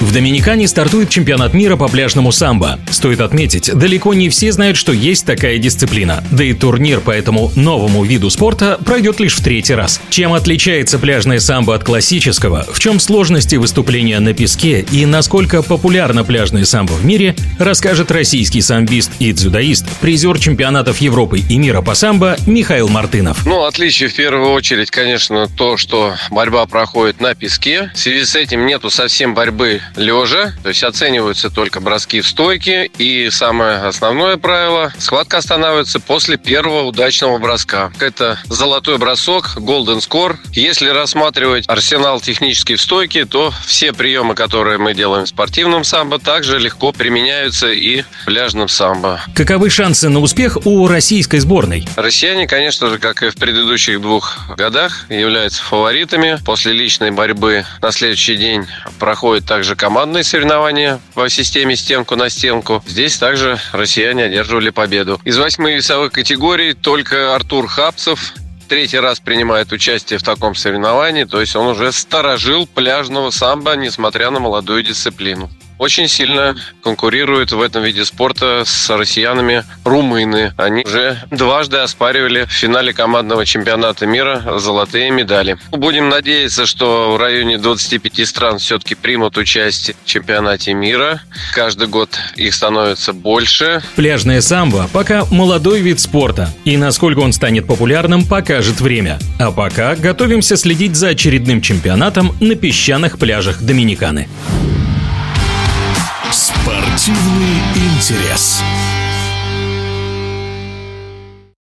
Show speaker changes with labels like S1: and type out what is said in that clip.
S1: В Доминикане стартует чемпионат мира по пляжному самбо. Стоит отметить, далеко не все знают, что есть такая дисциплина. Да и турнир по этому новому виду спорта пройдет лишь в третий раз. Чем отличается пляжное самбо от классического, в чем сложности выступления на песке и насколько популярно пляжное самбо в мире, расскажет российский самбист и дзюдоист, призер чемпионатов Европы и мира по самбо Михаил Мартынов.
S2: Ну, отличие в первую очередь, конечно, то, что борьба проходит на песке. В связи с этим нету совсем борьбы лежа, то есть оцениваются только броски в стойке. И самое основное правило, схватка останавливается после первого удачного броска. Это золотой бросок, golden score. Если рассматривать арсенал технический в стойке, то все приемы, которые мы делаем в спортивном самбо, также легко применяются и в пляжном самбо.
S1: Каковы шансы на успех у российской сборной?
S2: Россияне, конечно же, как и в предыдущих двух годах, являются фаворитами. После личной борьбы на следующий день проходит также командные соревнования по системе стенку на стенку. Здесь также россияне одерживали победу. Из восьми весовых категорий только Артур Хапцев третий раз принимает участие в таком соревновании, то есть он уже сторожил пляжного самбо, несмотря на молодую дисциплину очень сильно конкурируют в этом виде спорта с россиянами румыны. Они уже дважды оспаривали в финале командного чемпионата мира золотые медали. Будем надеяться, что в районе 25 стран все-таки примут участие в чемпионате мира. Каждый год их становится больше.
S1: Пляжное самбо пока молодой вид спорта. И насколько он станет популярным, покажет время. А пока готовимся следить за очередным чемпионатом на песчаных пляжах Доминиканы.
S3: Спортивный интерес.